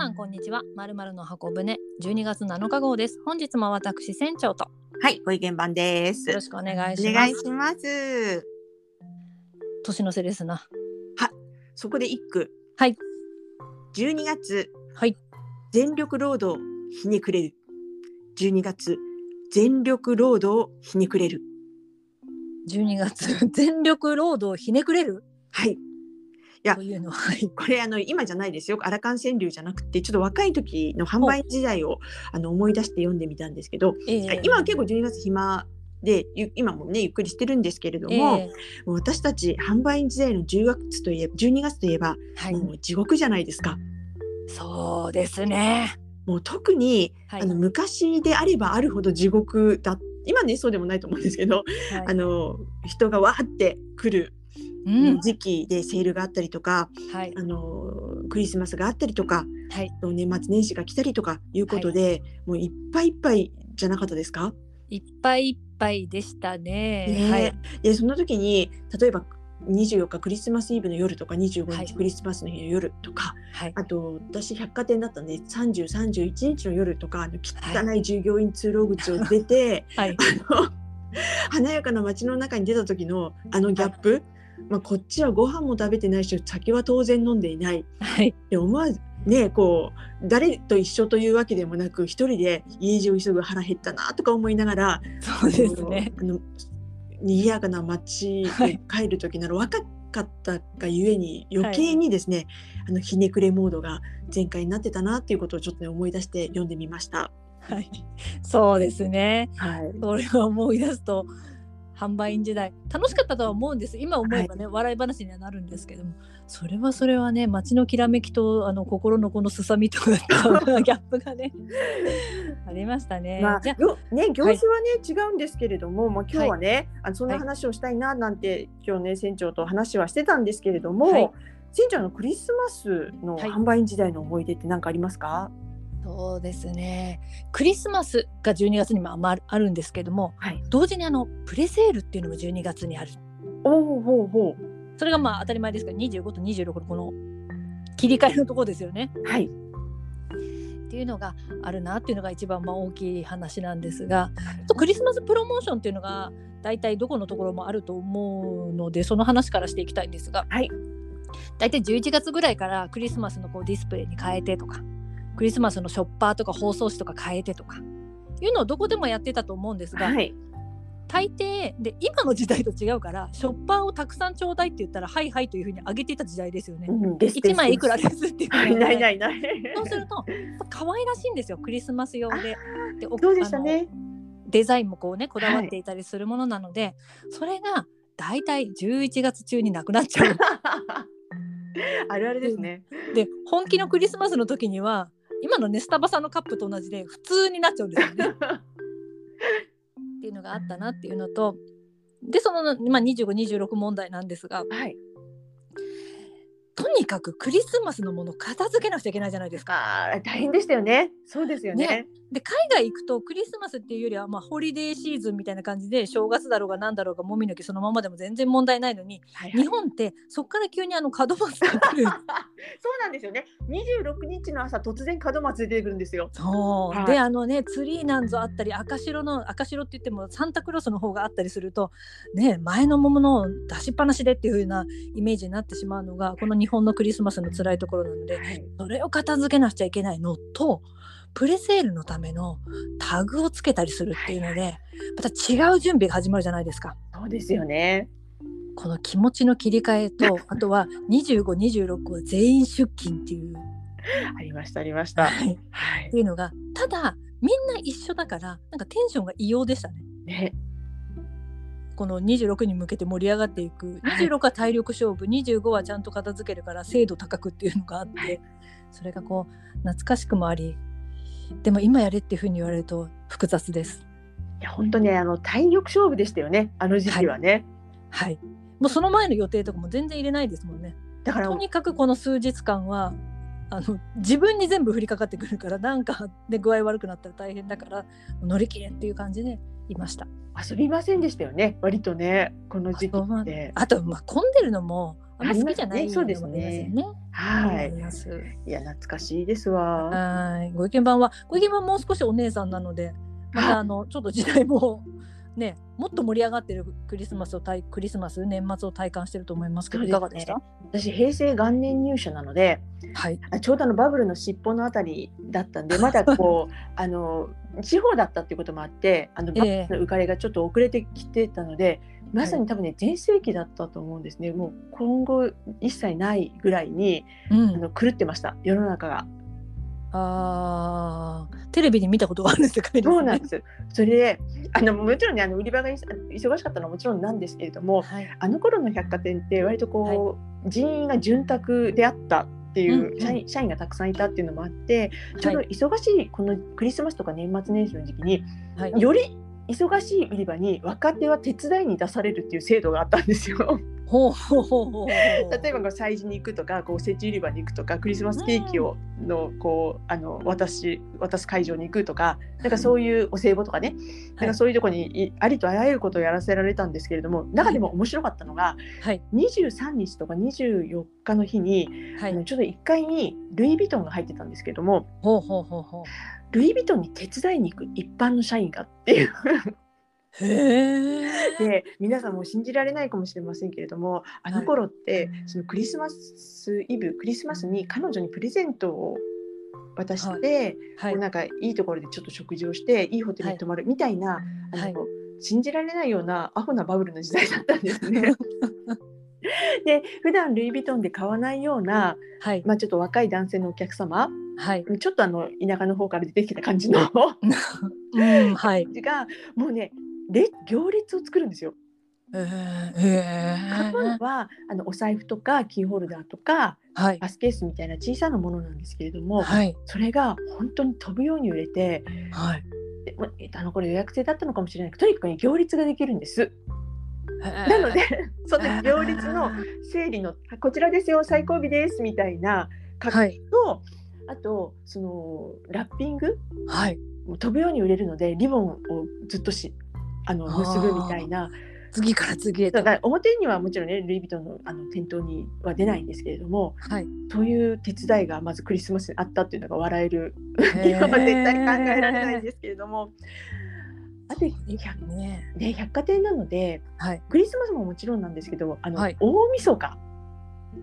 さんこんにちは。まるまるの箱舟12月7日号です。本日も私船長とはい、ご意見番です。よろしくお願いします。お願いします。年の瀬ですな。そこで一句。はい。12月、はい。全力労働ひねくれる。12月、全力労働ひねくれる。12月 全力労働ひねくれる？はい。やというのははいこれあの今じゃないですよ。アラカン川柳じゃなくて、ちょっと若い時の販売時代をあの思い出して読んでみたんですけど、ええ今は結構12月暇で、ゆ今もねゆっくりしてるんですけれども、ええもう私たち販売時代の10月といえば12月といえば、はい。もう地獄じゃないですか。そうですね。もう特に、はいあの昔であればあるほど地獄だ今ねそうでもないと思うんですけど、はいあの人がわーって来るうん。時期でセールがあったりとか、はい。あのクリスマスがあったりとかはい。年末年始が来たりとかいうことで、もういっぱいいっぱいじゃなかったですか、いっぱいいっぱいでしたね。ねはい。でその時に例えば24日クリスマスイブの夜とか25はい。日クリスマスの日の夜とか、はい。あと私百貨店だったんで3031日の夜とかあの汚い従業員通路口を出て、はい。あの華やかな街の中に出た時のあのギャップ、まあ、こっちはご飯も食べてないし酒は当然飲んでいないはいで思わずねこう誰と一緒というわけでもなく一人で家路を急ぐ腹減ったなとか思いながらそうですね。あの賑やかな街はいへ帰る時なら若かったがゆえに余計にですね、あのひねくれモードが全開になってたなっていうことをちょっとね思い出して読んでみました。はい。そうですね。はい、それを思い出すと販売員時代。楽しかったとは思うんです。今思えばね、笑い話にはなるんですけども。それはそれはね街のきらめきとあの心のこのすさみとかギャップがね ありましたね。まあじゃよね業種はね、違うんですけれども、まあ今日はね、あのそんなはい。話をしたいななんて、今日ね船長と話はしてたんですけれども、はい。船長のクリスマスのはい。販売員時代の思い出って何かありますか？そうですねクリスマスが12月にもああるんですけどもはい。同時にあのプレセールっていうのも12月にあるおおほうほそれがまあ当たり前ですけど25と26のこの切り替えのところですよね。う。はい。っていうのがあるなっていうのが一番まあ大きい話なんですがとクリスマスプロモーションっていうのが大体どこのところもあると思うのでその話からしていきたいんですが、はい大体11月ぐらいからクリスマスのこうディスプレイに変えてとかクリスマスのショッパーとか包装紙とか変えてとかいうのをどこでもやってたと思うんですが、はい。大抵で今の時代と違うからショッパーをたくさんちょうだいって言ったらはいはいというふうに上げていた時代ですよね。うんです1枚いくらですっていうはないないない。そうすると可愛らしいんですよクリスマス用で。でおそうでしたね？デザインもこうねこだわっていたりするものなので、それが大体11月中になくなっちゃう。あるあるですね。で本気のクリスマスの時には今のねスタバさんのカップと同じで普通になっちゃうんですよね。っていうのがあったなっていうのとでその、まあ、2526問題なんですがはい。とにかくクリスマスのもの片付けなくちゃいけないじゃないですか。大変でしたよね。そうですよね。ねで海外行くとクリスマスっていうよりはまあホリデーシーズンみたいな感じで正月だろうが何だろうがもみの木そのままでも全然問題ないのにはいはい日本ってそこから急にあの門松が来る そうなんですよね。26日の朝突然門松出てくるんですよ。そう、はいであのねツリーなんぞあったり赤白の赤白って言ってもサンタクロースの方があったりするとね前のものを出しっぱなしでっていう風なイメージになってしまうのがこの日本のクリスマスの辛いところなのではい。それを片付けなくちゃいけないのとプレセールのためのタグをつけたりするっていうのでまた違う準備が始まるじゃないですか。そうですよね。この気持ちの切り替えと あとは2526は全員出勤っていう。ありましたありました。はいはいって。いうのがただみんな一緒だからなんかテンションが異様でしたね。ね。この26に向けて盛り上がっていくはい26は体力勝負25はちゃんと片付けるから精度高くっていうのがあってそれがこう懐かしくもありでも今やれっていうふうに言われると複雑です。いや本当ねあの体力勝負でしたよねあの時期はね。はいもうその前の予定とかも全然入れないですもんね。だからとにかくこの数日間はあの自分に全部降りかかってくるからなんかで具合悪くなったら大変だから乗り切れっていう感じでいました。遊びませんでしたよね割とねこの時期って。あとまあ混んでるのもあんま好きじゃないねそうですねね。はいいや懐かしいですわ。はい。ご意見番は、ご意見番もう少しお姉さんなので、またあのちょっと時代もね、もっと盛り上がってるクリスマスを体クリスマス年末を体感してると思いますけど、いかがでした？私平成元年入社なのではい。あちょうどあのバブルの尻尾のあたりだったんで まだこうあの地方だったっていうこともあってあのバブルの浮かれがちょっと遅れてきてたので、まさに多分ね全盛期だったと思うんですねもう今後一切ないぐらいにうあん。の狂ってました世の中が。ああ、テレビで見たことがある世界ですね。そうなんですそれであのもちろんねあの売り場がい忙しかったのはもちろんなんですけれどもはい。あの頃の百貨店って割とこう、人員が潤沢であったっていうんううん社員,、社員がたくさんいたっていうのもあってちょうどはい忙しいこのクリスマスとか年末年始の時期にはい。より忙しい売り場に若手は手伝いに出されるっていう制度があったんですよ。ほうほうほうほう。例えばこう催事に行くとかこうおせち売り場に行くとかクリスマスケーキをのこうあの渡し渡す会場に行くとかなんかそういうお歳暮とかねなんかそういうところにいありとあらゆることをやらせられたんですけれども中でも面白かったのがはい23日とか24日の日にはい。あのちょうど1階にルイ・ヴィトンが入ってたんですけどもほうほうほうほう。ルイ・ヴィトンに手伝いに行く一般の社員がっていう。で皆さんも信じられないかもしれませんけれどもあの頃って、はいそのクリスマスイブクリスマスに彼女にプレゼントを渡して、はいこう。なんかいいところでちょっと食事をしていいホテルに泊まるみたいな、あのはい。信じられないようなアホなバブルの時代だったんですね。で普段ルイ・ヴィトンで買わないような、はい。まあ、ちょっと若い男性のお客様はい。ちょっとあの田舎の方から出てきた感じの うん。はい。がもうねれ行列を作るんですよ。へえ。買うのはあのお財布とかキーホルダーとかはい。バスケースみたいな小さなものなんですけれども、はい。それが本当に飛ぶように売れてはい。でまあのこれ予約制だったのかもしれないけどとにかくね行列ができるんです。なので その行列の整理のあこちらですよ最後尾ですみたいな書きと、はい。あとそのラッピングはい。飛ぶように売れるのでリボンをずっとしあの結ぶみたいな次から次へと。だから表にはもちろんねルイ・ヴィトンのあの店頭には出ないんですけれどもはい。そういう手伝いがまずクリスマスにあったっていうのが笑える今は絶対考えられないんですけれどもあと百,、ね。ね、百貨店なのではい。クリスマスももちろんなんですけどあの、はい大晦日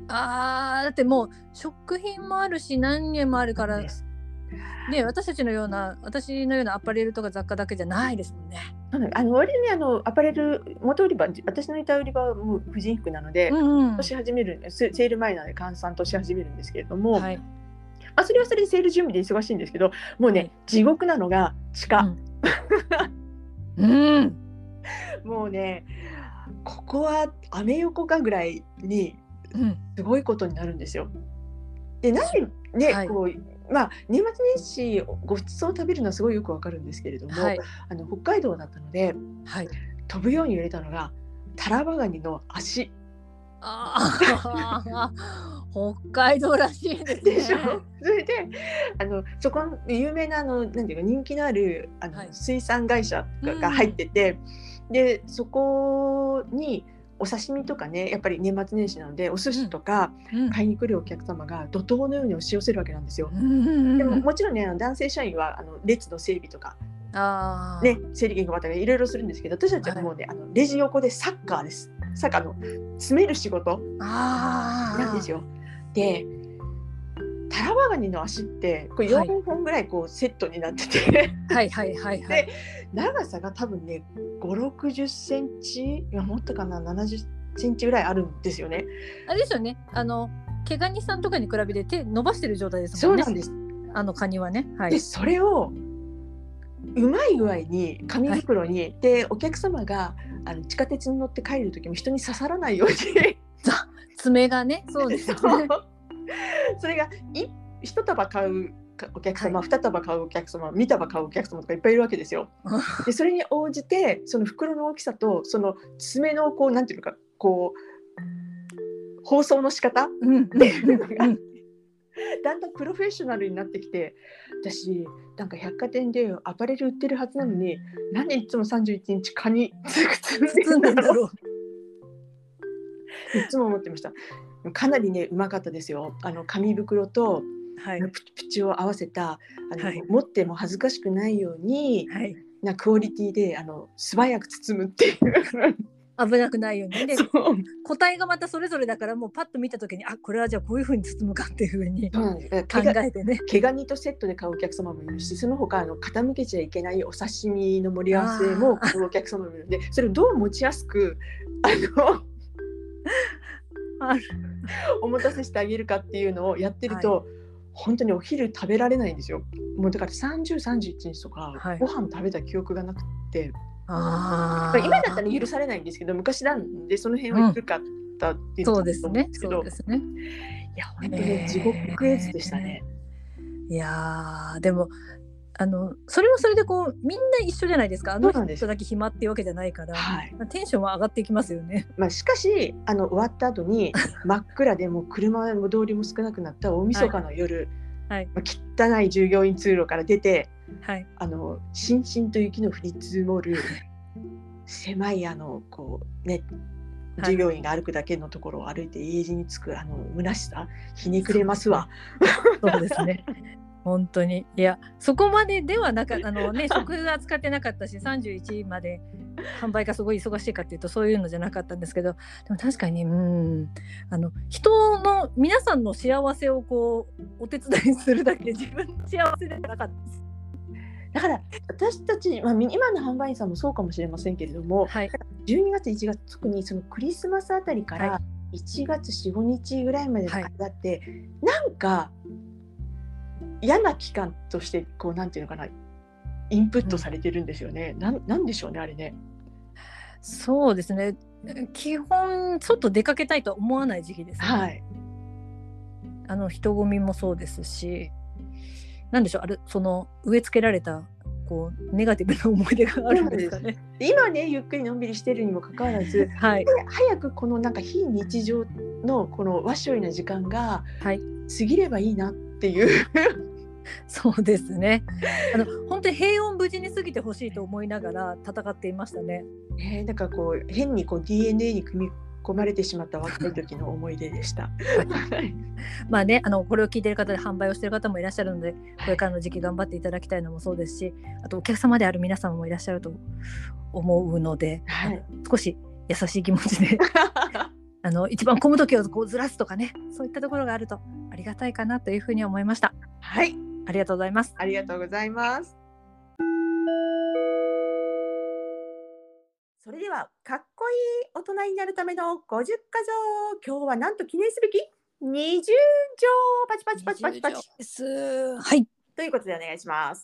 ああ、だってもう食品もあるし、何件もあるから。ね、私たちのような、私のようなアパレルとか雑貨だけじゃないですもんね。あの割にねあのアパレル元売り場私のいた売り場はもう婦人服なので、うん、うん。年始めるセセール前なので換算とし始めるんですけれども、はい。まあ、それはそれでセール準備で忙しいんですけどもうね、はい地獄なのが地下、うん。もうねここはアメ横かぐらいにうん。すごいことになるんですよ。でなんでね、はいこうまあ年末年始ごちそうを食べるのはすごいよくわかるんですけれども、はい。あの北海道だったのではい。飛ぶように売れたのがタラバガニの足ああ、北海道らしいですね。でしょ、それであのそこの有名なあのなんていうか人気のあるあの、はい水産会社が入ってて、でそこにお刺身とかねやっぱり年末年始なのでお寿司とかうん買いに来るお客様が怒涛のように押し寄せるわけなんですよ。うんでももちろんねあの男性社員はあの列の整備とか、ああ。ね、整理券配ったりいろいろするんですけど私たちはもうね、あのレジ横でサッカーです。サッカーの詰める仕事ああ。なんですよ。でタラバガニの足ってこれはい4本ぐらいこうセットになってて、はいはいはいはい。長さが多分ね5 6 0センチ？いやもっとかな？70センチぐらいあるんですよね。あれですよね。あの毛ガニさんとかに比べて手伸ばしてる状態ですもね。そうんなんです。あのカニはね。はい。でそれをうまい具合に紙袋に、でお客様があの地下鉄に乗って帰る時も人に刺さらないように 爪がね。そうですね。それがい一束買うかお客様、は二束買うお客様三束買うお客様とかいっぱいいるわけですよ。でそれに応じてその袋の大きさとその爪のこうなんていうのかこう包装の仕方っていうのがうんだんだんプロフェッショナルになってきて私なんか百貨店でアパレル売ってるはずなのになんでいつも31日蚊に包んでんだろう？いつも思ってました。かなりねうまかったですよ。あの紙袋とはい。プチプチを合わせたあの、はい。持っても恥ずかしくないようにはい。なクオリティであの素早く包むっていう。危なくないように。で個体がまたそれぞれだからもうパッと見た時にあこれはじゃあこういう風に包むかっていう風にそうなんです考えてね。毛ガニとセットで買うお客様もいるしその他あの傾けちゃいけないお刺身の盛り合わせも買うお客様もいるのでそれをどう持ちやすくあの お持たせしてあげるかっていうのをやってると、本当にお昼食べられないんですよ。もうだから3031日とか、はい。ご飯食べた記憶がなくて。あー。今だったら許されないんですけど昔なんでその辺は緩かったっていううですね。けど、そうですね。いや本当に地獄絵図でしたね。いやーでもあのそれはそれでこうみんな一緒じゃないですか。あの人だけ暇っていうわけじゃないから、はい。まあテンションは上がっていきますよね。まあ、しかしあの終わった後に 真っ暗でもう車も通りも少なくなった大晦日の夜、はい。まあ、汚い従業員通路から出てはい。あのしんしんと雪の降り積もる狭いあのこうねはい。従業員が歩くだけのところを歩いて家路に着くあの虚しさひねくれますわ。そうですね。本当に。いやそこまでではなかあのね 食が扱ってなかったし31まで販売がすごい忙しいかっていうとそういうのじゃなかったんですけどでも確かにうん。あの人の皆さんの幸せをこうお手伝いするだけで自分の幸せではなかったです。だから私たち、まあ、み今の販売員さんもそうかもしれませんけれどもはい。12月1月特にそのクリスマスあたりからは1月45日ぐらいまでのはい。間って、なんか嫌な期間としてこうなんていうのかなインプットされてるんですよね。なんなんでしょうねあれね。そうですね基本外出かけたいとは思わない時期です、ねはい。あの人混みもそうですしなんでしょうあれその植え付けられたこうネガティブな思い出があるんですかね。で今ねゆっくりのんびりしてるにもかかわらず はい、早くこのなんか非日常のこのわしょいな時間がはい、過ぎればいいなっていう。そうですね。あの本当に平穏無事に過ぎてほしいと思いながら戦っていましたね。ね、なんかこう変にこう DNA に組み込まれてしまった若い時の思い出でした。はい まあね、あのこれを聞いている方で販売をしている方もいらっしゃるので、これからの時期頑張っていただきたいのもそうですし、あとお客様である皆様もいらっしゃると思うので、はい。少し優しい気持ちで あの一番混む時をこうずらすとかね、そういったところがあるとありがたいかなというふうに思いました。はい、ありがとうございます。ありがとうございます。それではかっこいい大人になるための50箇条今日はなんと記念すべき？20条パチパチパチパチパチです。はい。ということでお願いします。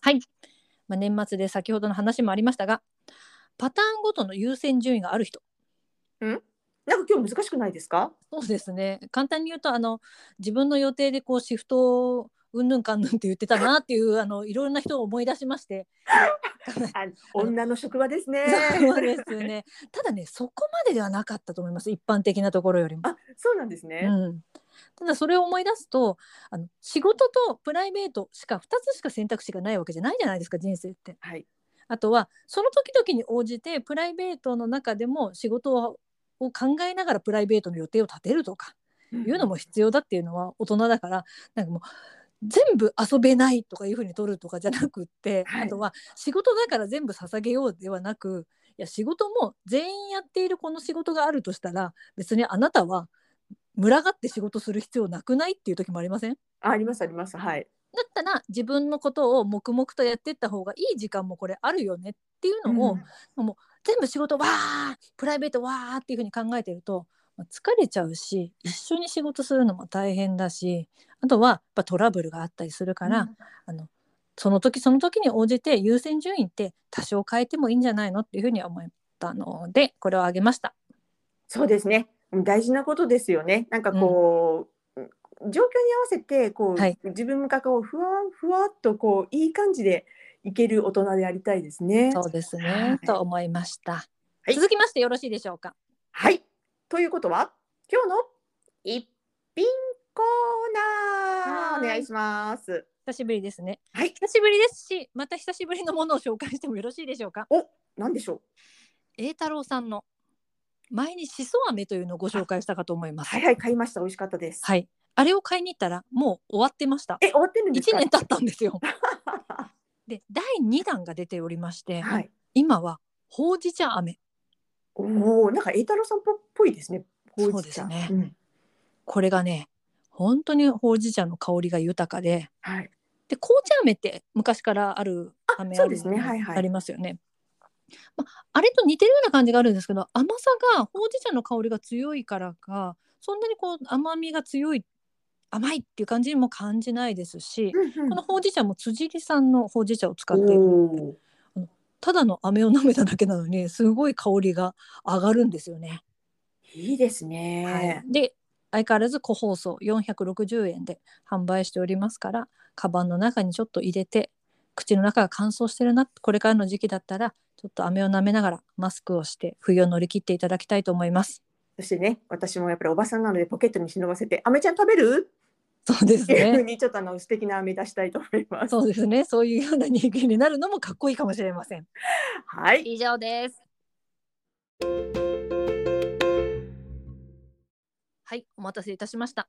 まあ、年末で先ほどの話もありましたが、パターンごとの優先順位がある人。なんか今日難しくないですか？そうですね。簡単に言うと、あの自分の予定でこうシフトをうんぬんかんぬんって言ってたなっていう あのいろんな人を思い出しまして。あ女の職場ですね。そうですね。ただね、そこまでではなかったと思います。一般的なところよりも。あ、そうなんですね。うん。ただそれを思い出すと、あの仕事とプライベートしか2つしか選択肢がないわけじゃないじゃないですか、人生って。はい。あとはその時々に応じてプライベートの中でも仕事をを考えながらプライベートの予定を立てるとかいうのも必要だっていうのは大人だからなんかもう全部遊べないとかいうふうに取るとかじゃなくって、はいあとは仕事だから全部捧げようではなくいや仕事も全員やっているこの仕事があるとしたら別にあなたは群がって仕事する必要なくないっていう時もありません？あありますあります。はい。だったら自分のことを黙々とやっていった方がいい時間もこれあるよねっていうのを、もう全部仕事わープライベートわーっていうふうに考えてるとまあ疲れちゃうし一緒に仕事するのも大変だしあとはやっぱトラブルがあったりするから、あのその時その時に応じて優先順位って多少変えてもいいんじゃないのっていうふうには思ったのでこれを挙げました。そうですね。大事なことですよね。なんかこう、状況に合わせてこう、はい自分がこうふわふわっとこういい感じでいける大人でありたいですね。そうですね、はいと思いました、はい続きましてよろしいでしょうか？はい。ということは今日の一品コーナはいーお願いします。久しぶりですね。はい。久しぶりですしまた久しぶりのものを紹介してもよろしいでしょうか？お、なんでしょ栄太郎さんの前にしそ飴というのをご紹介したかと思います。はいはい買いました美味しかったです。はい。あれを買いに行ったらもう終わってました。え終わってるんですか？一年経ったんですよ。で第二弾が出ておりまして、はい。今はほうじ茶飴。おおなんか栄太郎さんっぽいですね。ほじ茶そうですねんこれがね本当にほうじ茶の香りが豊かではい。で紅茶飴って昔からある飴そうですねはいはいありますよね。まあ、あれと似てるような感じがあるんですけど甘さがほうじ茶の香りが強いからかそんなにこう甘みが強い甘いっていう感じにも感じないですし、うんうんこのほうじ茶も辻利さんのほうじ茶を使っているただの飴を舐めただけなのにすごい香りが上がるんですよね。いいですね。はい、で相変わらず個包装460円で販売しておりますからカバンの中にちょっと入れて口の中が乾燥してるなこれからの時期だったらちょっと飴を舐めながらマスクをして冬を乗り切っていただきたいと思います。そしてね私もやっぱりおばさんなのでポケットに忍ばせて「あめちゃん食べる?」そうですっていうふうね。にちょっとあの素敵な飴出したいと思います。そうですね。そういうような人間になるのもかっこいいかもしれません。はい。以上です。はい、お待たせいたしました。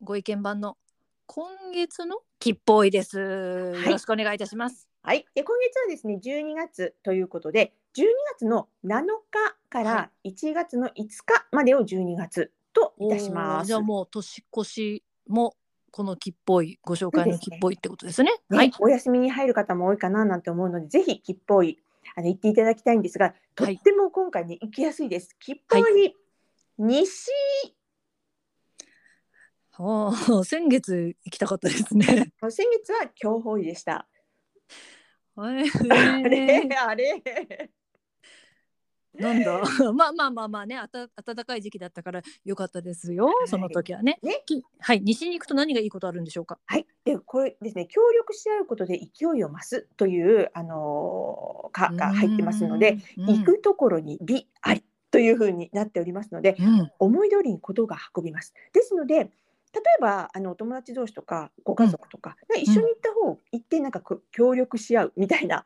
ご意見番の今月の吉報いです。よろしくお願いいたします。はい。で今月はですね12月ということで12月の7日かはら1月の5日までを12月といたしおます。ーじゃあもう年越しもこの吉報いご紹介のそうですね吉報いってことですね。ねはい。お休みに入る方も多いかななんて思うのでぜひ吉報いあの行っていただきたいんですがとっても今回ね行きやすいです。吉報い、西ああ、先月行きたかったですね。先月は強報いでした。はいあれ あれなんだ。まあまあまあまあねあた暖かい時期だったからよかったですよ、はい。その時はね。ね。きはい西に行くと何がいいことあるんでしょうか？はい、でこれですね協力し合うことで勢いを増すという、あのーかが入ってますので、うん。行くところに美ありというふうになっておりますのでうん。思い通りにことが運びます。ですので例えばあのお友達同士とかご家族とか、一緒に行った方行ってなんか協力し合うみたいな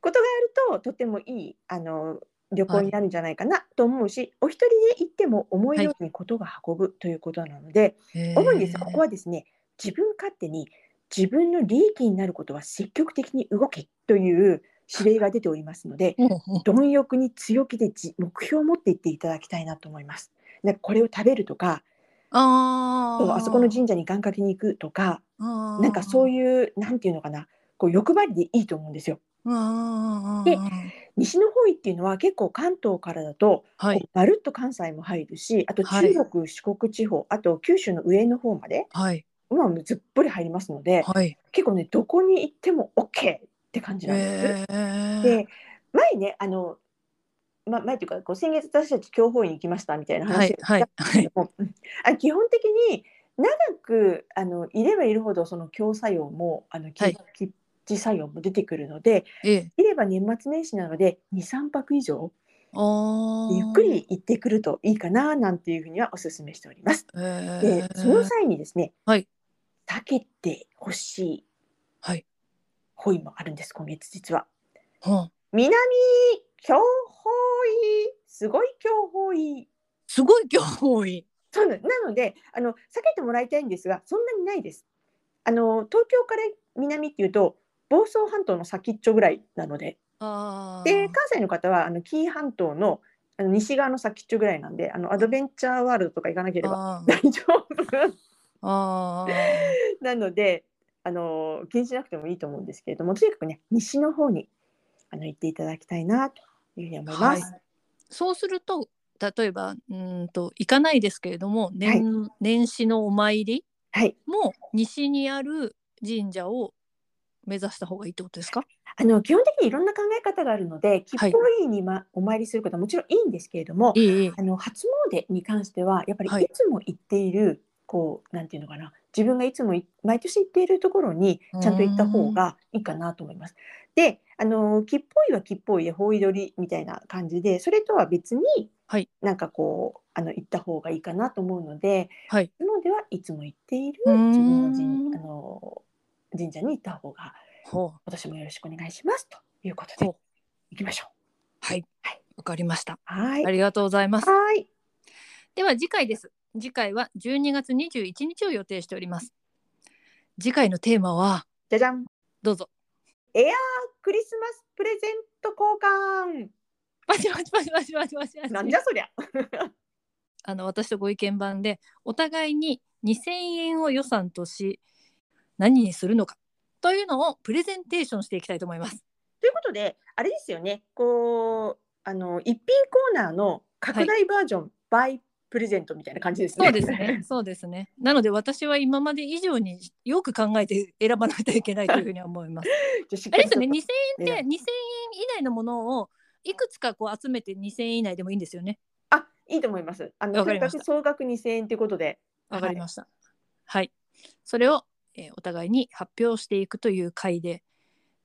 ことがあるととてもいいあの旅行になるんじゃないかなと思うし、お一人で行っても思い。通りにことが運ぶということなので、主にですね、ここはですね、自分勝手に自分の利益になることは積極的に動けという指令が出ておりますので、貪欲に強気でじ目標を持っていっていただきたいなと思います。でこれを食べるとか、あー。あそこの神社に願掛けに行くとか、なんかそういう、なんていうのかな、こう欲張りでいいと思うんですよ。で西の方位っていうのは結構関東からだと、はい。まるっと関西も入るし、あとはい。中国、四国地方、あと九州の上の方まで、はい。まあ、ずっぽり入りますので、はい。結構ねどこに行っても OK って感じなんです。えー。で前ねあの、ま、前というかこう先月私たち教法院行きましたみたいなは話をいはいはい。もうん。あ基本的に長くあのいればいるほどその強作用もあのきはい。吉地作用も出てくるのでええ。いれば年末年始なので23泊以上ゆっくり行ってくるといいかななんていうふうにはお勧めしております。えでーその際にですね、はい。避けてほしいはい。方位もあるんです今月実は。はあ。南強法位すごい強法位すごい今日多いそうななのであの避けてもらいたいんですがそんなにないです。あの東京から南っていうと房総半島の先っちょぐらいなので。あー。で関西の方はあの紀伊半島のあの西側の先っちょぐらいなんであのアドベンチャーワールドとか行かなければ 大丈夫。なのであの気にしなくてもいいと思うんですけれどもとにかくね西の方にあの行っていただきたいなというふうに思います。はい。そうすると例えばうーんと行かないですけれども年,、年始のお参りはい。も西にある神社を目指した方がいいってことですか？あの基本的にいろんな考え方があるので吉はい。報院に、まお参りすることはもちろんいいんですけれども、いいあの初詣に関してはやっぱりはい。いつも行っている、こうなんていうのかな自分がいつもい毎年行っているところにちゃんと行った方がいいかなと思います。であの吉報院は吉報院で法医取りみたいな感じでそれとは別に、はい。なんかこうあの行った方がいいかなと思うのではい。なのではいつも行っている自分の神あの神社に行った方がほう今年もよろしくお願いしますということで行きましょう。はい、はいわかりました。はいありがとうございます。はいでは次回です。次回は12月21日を予定しております。次回のテーマはじゃじゃんどうぞ。クリスマスプレゼント交換パチパチパチパチパチパチパチなんじゃそりゃ あの私とご意見番でお互いに2000円を予算とし何にするのかというのをプレゼンテーションしていきたいと思います。ということであれですよねこうあの一品コーナーの拡大バージョン、バイプレゼントみたいな感じですね。そうですね。そうですね。なので私は今まで以上によく考えて選ばないといけないというふうに思います。あれですよね。2000円ってね2000円以内のものをいくつかこう集めて2000円以内でもいいんですよね。あいいと思います。あの総額2000円ということで。わかりました。はい。それを、えーお互いに発表していくという回で、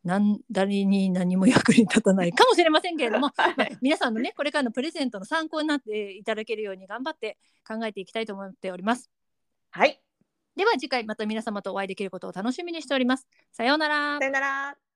なん誰に何も役に立たないかもしれませんけれども、はいまあ皆さんのね、これからのプレゼントの参考になっていただけるように頑張って考えていきたいと思っております。はい。では次回また皆様とお会いできることを楽しみにしております。さようならさ。よなら。